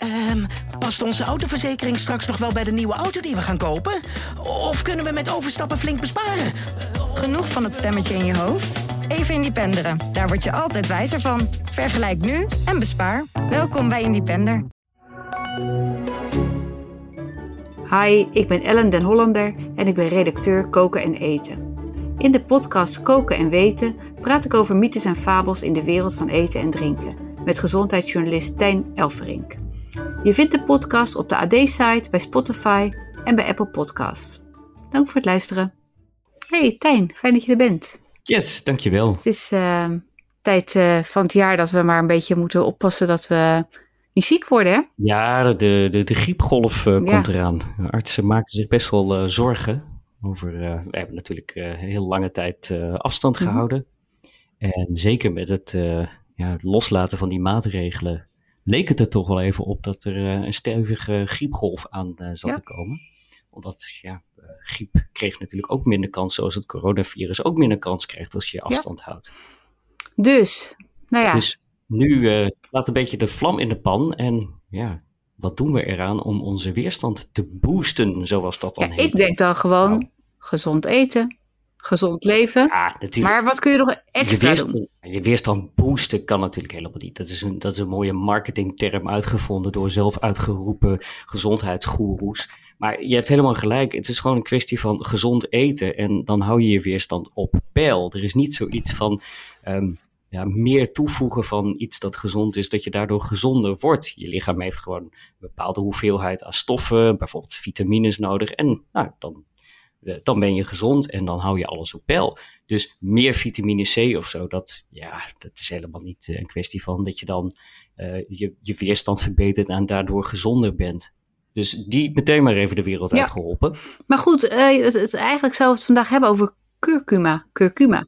Ehm, past onze autoverzekering straks nog wel bij de nieuwe auto die we gaan kopen? Of kunnen we met overstappen flink besparen? Genoeg van het stemmetje in je hoofd? Even Independeren. Daar word je altijd wijzer van. Vergelijk nu en bespaar. Welkom bij Independer. Hi, ik ben Ellen den Hollander en ik ben redacteur Koken en Eten. In de podcast Koken en Weten praat ik over mythes en fabels in de wereld van eten en drinken met gezondheidsjournalist Tijn Elverink. Je vindt de podcast op de AD-site, bij Spotify en bij Apple Podcasts. Dank voor het luisteren. Hey Tijn, fijn dat je er bent. Yes, dankjewel. Het is uh, tijd uh, van het jaar dat we maar een beetje moeten oppassen dat we niet ziek worden, hè? Ja, de, de, de griepgolf uh, ja. komt eraan. Artsen maken zich best wel zorgen over... we hebben natuurlijk heel lange tijd afstand Mhm. gehouden. En zeker met het ja, het loslaten van die maatregelen leek het er toch wel even op dat er uh, een stevige griepgolf aan uh, zat Ja. te komen. Omdat ja, uh, griep kreeg natuurlijk ook minder kans, zoals het coronavirus ook minder kans krijgt als je afstand houdt. Dus, nou ja, Dus nu eh, laat een beetje de vlam in de pan en ja, wat doen we eraan om onze weerstand te boosten, zoals dat dan ja, heet. ik denk dan gewoon Nou. gezond eten, gezond leven. Ja, natuurlijk. Maar wat kun je nog je, extra weerstand, doen? je weerstand boosten kan natuurlijk helemaal niet. Dat is een, dat is een mooie marketingterm uitgevonden door zelf uitgeroepen gezondheidsgoeroes. Maar je hebt helemaal gelijk. Het is gewoon een kwestie van gezond eten. En dan hou je je weerstand op peil. Er is niet zoiets van ehm, ja, meer toevoegen van iets dat gezond is, dat je daardoor gezonder wordt. Je lichaam heeft gewoon een bepaalde hoeveelheid aan stoffen, bijvoorbeeld vitamines nodig. En nou, dan dan ben je gezond en dan hou je alles op peil. Dus meer vitamine C of zo, dat, ja, dat is helemaal niet eh, een kwestie van dat je dan uh, je, je weerstand verbetert en daardoor gezonder bent. Dus die meteen maar even de wereld Ja. uitgeholpen. Maar goed, eh, het, het, eigenlijk zou het vandaag hebben over curcuma. Curcuma.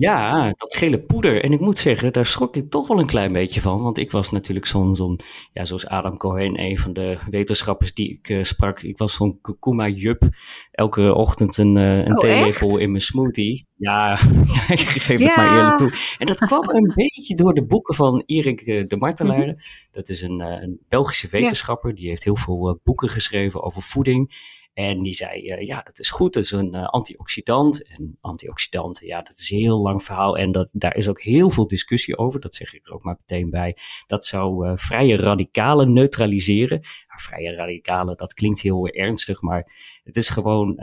Ja, dat gele poeder. En ik moet zeggen, daar schrok ik toch wel een klein beetje van. Want ik was natuurlijk zo'n, zo'n ja, zoals Adam Cohen, een van de wetenschappers die ik uh, sprak. Ik was zo'n kurkuma-jup. Elke ochtend een, uh, een Oh, theelepel echt? in mijn smoothie. Ja, ik geef Ja. het maar eerlijk toe. En dat kwam een beetje door de boeken van Erik uh, de Martelaar. Mhm. Dat is een, een Belgische wetenschapper. Die heeft heel veel uh, boeken geschreven over voeding. En die zei, uh, ja, dat is goed, dat is een uh, antioxidant. En antioxidanten, ja, dat is een heel lang verhaal. En dat, daar is ook heel veel discussie over, dat zeg ik er ook maar meteen bij. Dat zou uh, vrije radicalen neutraliseren. Vrije radicalen, dat klinkt heel ernstig, maar het is gewoon,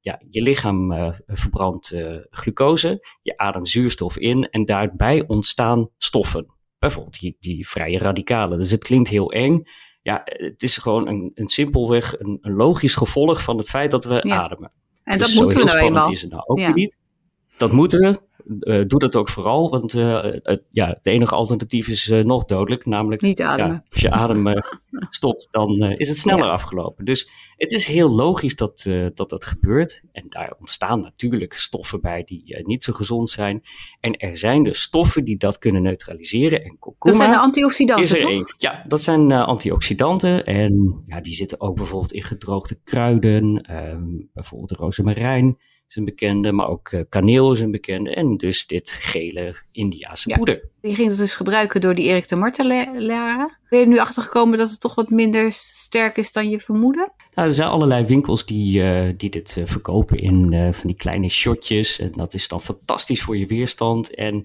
ja, je lichaam verbrandt glucose, je ademt zuurstof in en daarbij ontstaan stoffen. Bijvoorbeeld die, die vrije radicalen. Dus het klinkt heel eng, ja, het is gewoon een, een simpelweg een, een, logisch gevolg van het feit dat we Ja. ademen. En Dus dat moeten we nou eenmaal. is het nou ook Ja. niet. Dat moeten we. Uh, doe dat ook vooral, want uh, het, ja, het enige alternatief is uh, nog dodelijk, namelijk Niet ademen. Ja, als je adem stopt, dan is het sneller Ja. afgelopen. Dus het is heel logisch dat, dat dat gebeurt. En daar ontstaan natuurlijk stoffen bij die niet zo gezond zijn. En er zijn dus stoffen die dat kunnen neutraliseren. En Dat zijn de is antioxidanten, er toch? één. Ja, dat zijn antioxidanten. En ja, die zitten ook bijvoorbeeld in gedroogde kruiden. ehm, bijvoorbeeld rozemarijn is een bekende, maar ook uh, kaneel is een bekende. En dus dit gele Indiase Ja. poeder. Die ging dat dus gebruiken door die Erik de Martelaar. Ben je nu achtergekomen dat het toch wat minder sterk is dan je vermoedde? Nou, er zijn allerlei winkels die, uh, die dit uh, verkopen in uh, van die kleine shotjes. En dat is dan fantastisch voor je weerstand. En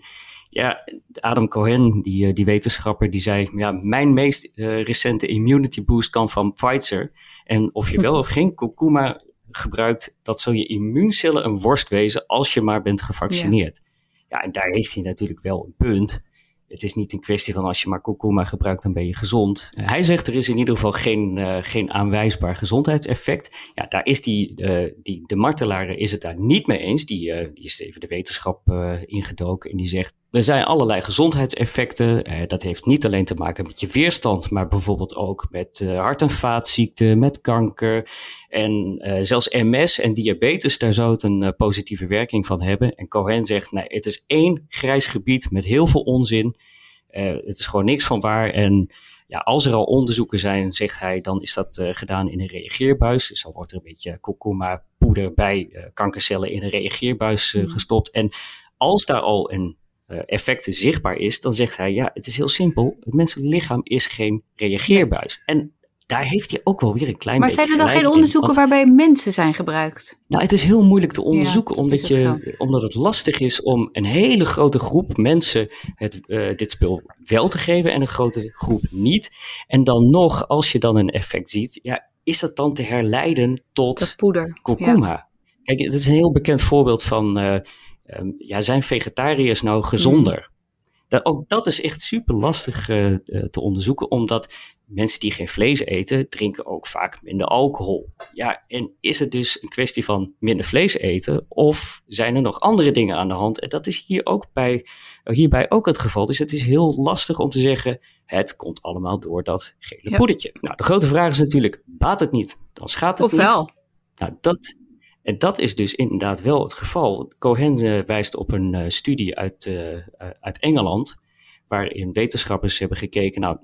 ja, Adam Cohen, die, die wetenschapper, die zei... Ja, mijn meest uh, recente immunity boost kan van Pfizer. En of je wel of geen kurkuma gebruikt... dat zal je immuuncellen een worst wezen als je maar bent gevaccineerd. Ja, ja en daar heeft hij natuurlijk wel een punt... Het is niet een kwestie van als je maar kurkuma gebruikt, dan ben je gezond. Hij zegt er is in ieder geval geen, uh, geen aanwijsbaar gezondheidseffect. Ja, daar is die, uh, die, de martelaar is het daar niet mee eens. Die, uh, die is even de wetenschap ingedoken en die zegt... er zijn allerlei gezondheidseffecten. Uh, dat heeft niet alleen te maken met je weerstand... maar bijvoorbeeld ook met uh, hart- en vaatziekten, met kanker... En uh, zelfs MS en diabetes, daar zou het een uh, positieve werking van hebben. En Cohen zegt, nee, het is één grijs gebied met heel veel onzin. Het is gewoon niks van waar. En ja, als er al onderzoeken zijn, zegt hij, dan is dat gedaan in een reageerbuis. Dus dan wordt er een beetje kurkuma poeder bij kankercellen in een reageerbuis uh, gestopt. En als daar al een effect zichtbaar is, dan zegt hij, ja, het is heel simpel. Het menselijk lichaam is geen reageerbuis. En daar heeft hij ook wel weer een klein maar beetje zijn er dan geen in, onderzoeken want- waarbij mensen zijn gebruikt? Nou, het is heel moeilijk te onderzoeken, dat omdat, je, omdat het lastig is om een hele grote groep mensen het, eh, dit spul wel te geven en een grote groep niet. En dan nog, als je dan een effect ziet, ja, is dat dan te herleiden tot Dat poeder. Ja. kurkuma? Kijk, het is een heel bekend voorbeeld van, eh, ehm, ja, zijn vegetariërs nou gezonder? Dat, ook dat is echt super lastig eh, eh, te onderzoeken, omdat mensen die geen vlees eten, drinken ook vaak minder alcohol. Ja, en is het dus een kwestie van minder vlees eten, of zijn er nog andere dingen aan de hand? En dat is hier ook bij, eh, hierbij ook het geval. Dus het is heel lastig om te zeggen, het komt allemaal door dat gele Ja. poedertje. Nou, de grote vraag is natuurlijk, baat het niet? Dan schaadt het Of niet. Nou, dat, en dat is dus inderdaad wel het geval. Cohen eh, wijst op een eh, studie uit, eh, uit Engeland, waarin wetenschappers hebben gekeken, nou,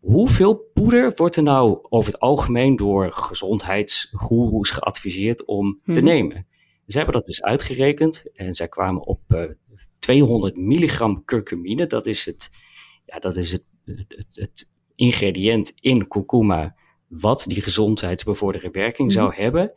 hoeveel poeder wordt er nou over het algemeen door gezondheidsgoeroes geadviseerd om te Mhm. nemen? Ze hebben dat dus uitgerekend en zij kwamen op eh, 200 milligram curcumine. Dat is het, ja, dat is het, het, het ingrediënt in kurkuma wat die gezondheidsbevorderende werking zou hebben.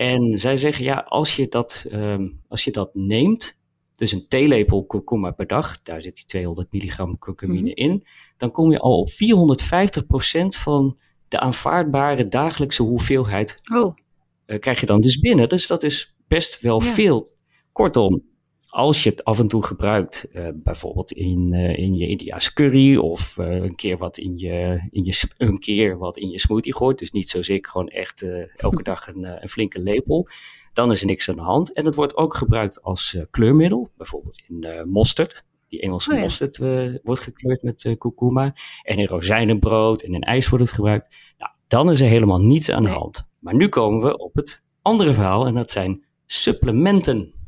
En zij zeggen, ja, als je dat, ehm, als je dat neemt, dus een theelepel kurkuma per dag, daar zit die 200 milligram curcumine in, dan kom je al op 450% van de aanvaardbare dagelijkse hoeveelheid Oh, eh, krijg je dan dus binnen. Dus dat is best wel Ja. veel. Kortom, als je het af en toe gebruikt, eh, bijvoorbeeld in, eh, in je India's curry of eh, een keer wat in je, in je een keer wat in je smoothie gooit, dus niet zozeer gewoon echt elke dag een, een flinke lepel, dan is er niks aan de hand. En het wordt ook gebruikt als kleurmiddel, bijvoorbeeld in mosterd. Die Engelse Oh ja. mosterd wordt gekleurd met kurkuma. En in rozijnenbrood en in ijs wordt het gebruikt. Nou, dan is er helemaal niets aan de hand. Maar nu komen we op het andere verhaal en dat zijn supplementen.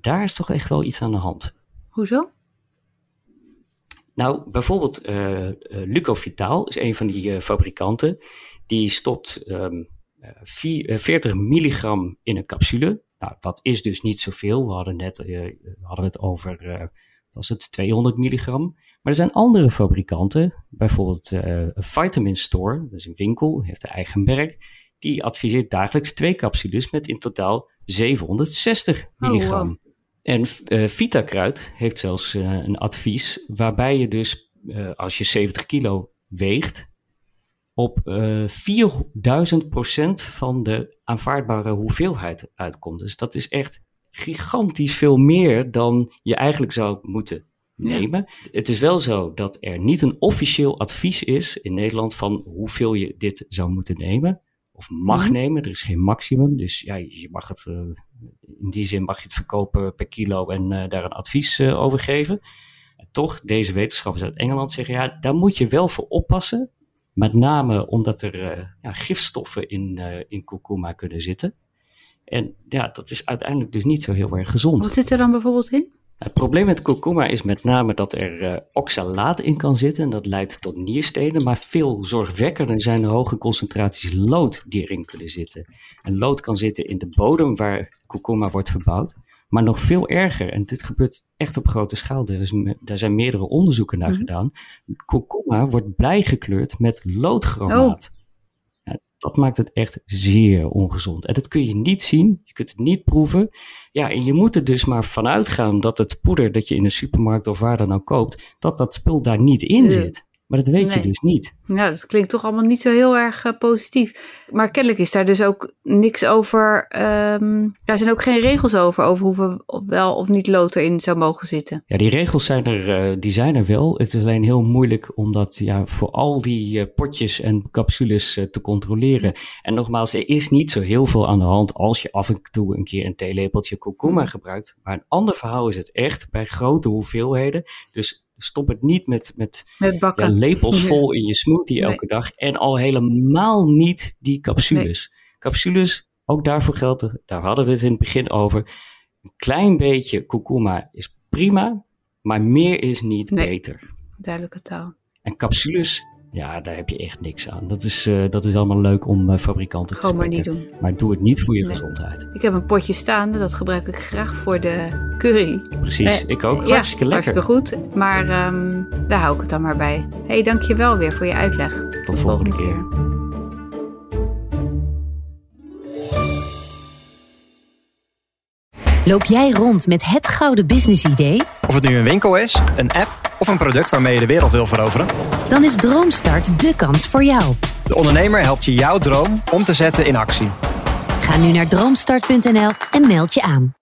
Daar is toch echt wel iets aan de hand. hoezo? Nou, bijvoorbeeld eh eh, Lucovitaal is een van die eh, fabrikanten. Die stopt ehm, eh, vier- eh, 40 milligram in een capsule. Nou, wat is dus niet zoveel. We hadden net we hadden het over, wat was het, 200 milligram. Maar er zijn andere fabrikanten, bijvoorbeeld Vitamin Store, dat is een winkel, heeft een eigen merk. Die adviseert dagelijks twee capsules met in totaal 760 wow. En eh Vitakruid heeft zelfs eh, een advies waarbij je dus, eh, als je 70 kilo weegt, op eh 4000 procent van de aanvaardbare hoeveelheid uitkomt. Dus dat is echt gigantisch veel meer dan je eigenlijk zou moeten Ja. nemen. Het is wel zo dat er niet een officieel advies is in Nederland van hoeveel je dit zou moeten nemen. Of mag Mhm. nemen. Er is geen maximum. Dus ja, je mag het, eh, in die zin mag je het verkopen per kilo en eh, daar een advies eh, over geven. En toch, deze wetenschappers uit Engeland zeggen, ja, daar moet je wel voor oppassen. Met name omdat er ja, gifstoffen in, in kurkuma kunnen zitten. En ja, dat is uiteindelijk dus niet zo heel erg gezond. Wat zit er dan bijvoorbeeld in? Het probleem met kurkuma is met name dat er eh, oxalaat in kan zitten. En dat leidt tot nierstenen. Maar veel zorgwekkender zijn de hoge concentraties lood die erin kunnen zitten. En lood kan zitten in de bodem waar kurkuma wordt verbouwd. Maar nog veel erger, en dit gebeurt echt op grote schaal, er is daar zijn meerdere onderzoeken naar Mhm. gedaan. Kurkuma wordt blij gekleurd met loodchromaat. Dat maakt het echt zeer ongezond. En dat kun je niet zien, je kunt het niet proeven. Ja, en je moet er dus maar vanuit gaan dat het poeder dat je in de supermarkt of waar dan ook koopt, dat dat spul daar niet in zit. Maar dat weet je dus niet. Nou, dat klinkt toch allemaal niet zo heel erg eh, positief. Maar kennelijk is daar dus ook niks over. ehm, daar zijn ook geen regels over, over hoeveel of wel of niet lood erin zou mogen zitten. Ja, die regels zijn er, eh, die zijn er wel. Het is alleen heel moeilijk om dat ja, voor al die eh, potjes en capsules te controleren. En nogmaals, er is niet zo heel veel aan de hand als je af en toe een keer een theelepeltje kurkuma gebruikt. Maar een ander verhaal is het echt bij grote hoeveelheden. Dus stop het niet met, met Met ja, lepels vol in je smoothie Nee. elke dag. En al helemaal niet die capsules. Capsules, ook daarvoor geldt, daar hadden we het in het begin over. Een klein beetje kurkuma is prima, maar meer is niet Nee. beter. Duidelijke taal. En capsules, Ja, daar heb je echt niks aan. Dat is, uh, dat is allemaal leuk om uh, fabrikanten Gewoon te maar spreken. niet doen. Maar doe het niet voor je Nee. gezondheid. Ik heb een potje staande, dat gebruik ik graag voor de curry. Precies, Eh, ik ook. ja, Hartstikke lekker. Hartstikke goed, maar ehm, daar hou ik het dan maar bij. Hé, hey, dankjewel weer voor je uitleg. Tot de volgende keer. Loop jij rond met het gouden business-idee? Of het nu een winkel is, een app of een product waarmee je de wereld wil veroveren. Dan is Droomstart de kans voor jou. De ondernemer helpt je jouw droom om te zetten in actie. Ga nu naar droomstart.nl en meld je aan.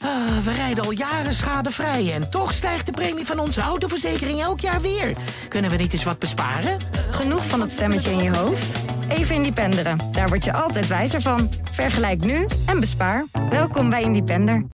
Ah, we rijden al jaren schadevrij en toch stijgt de premie van onze autoverzekering elk jaar weer. Kunnen we niet eens wat besparen? Genoeg van dat stemmetje in je hoofd? Even Independeren. Daar word je altijd wijzer van. Vergelijk nu en bespaar. Welkom bij Independer.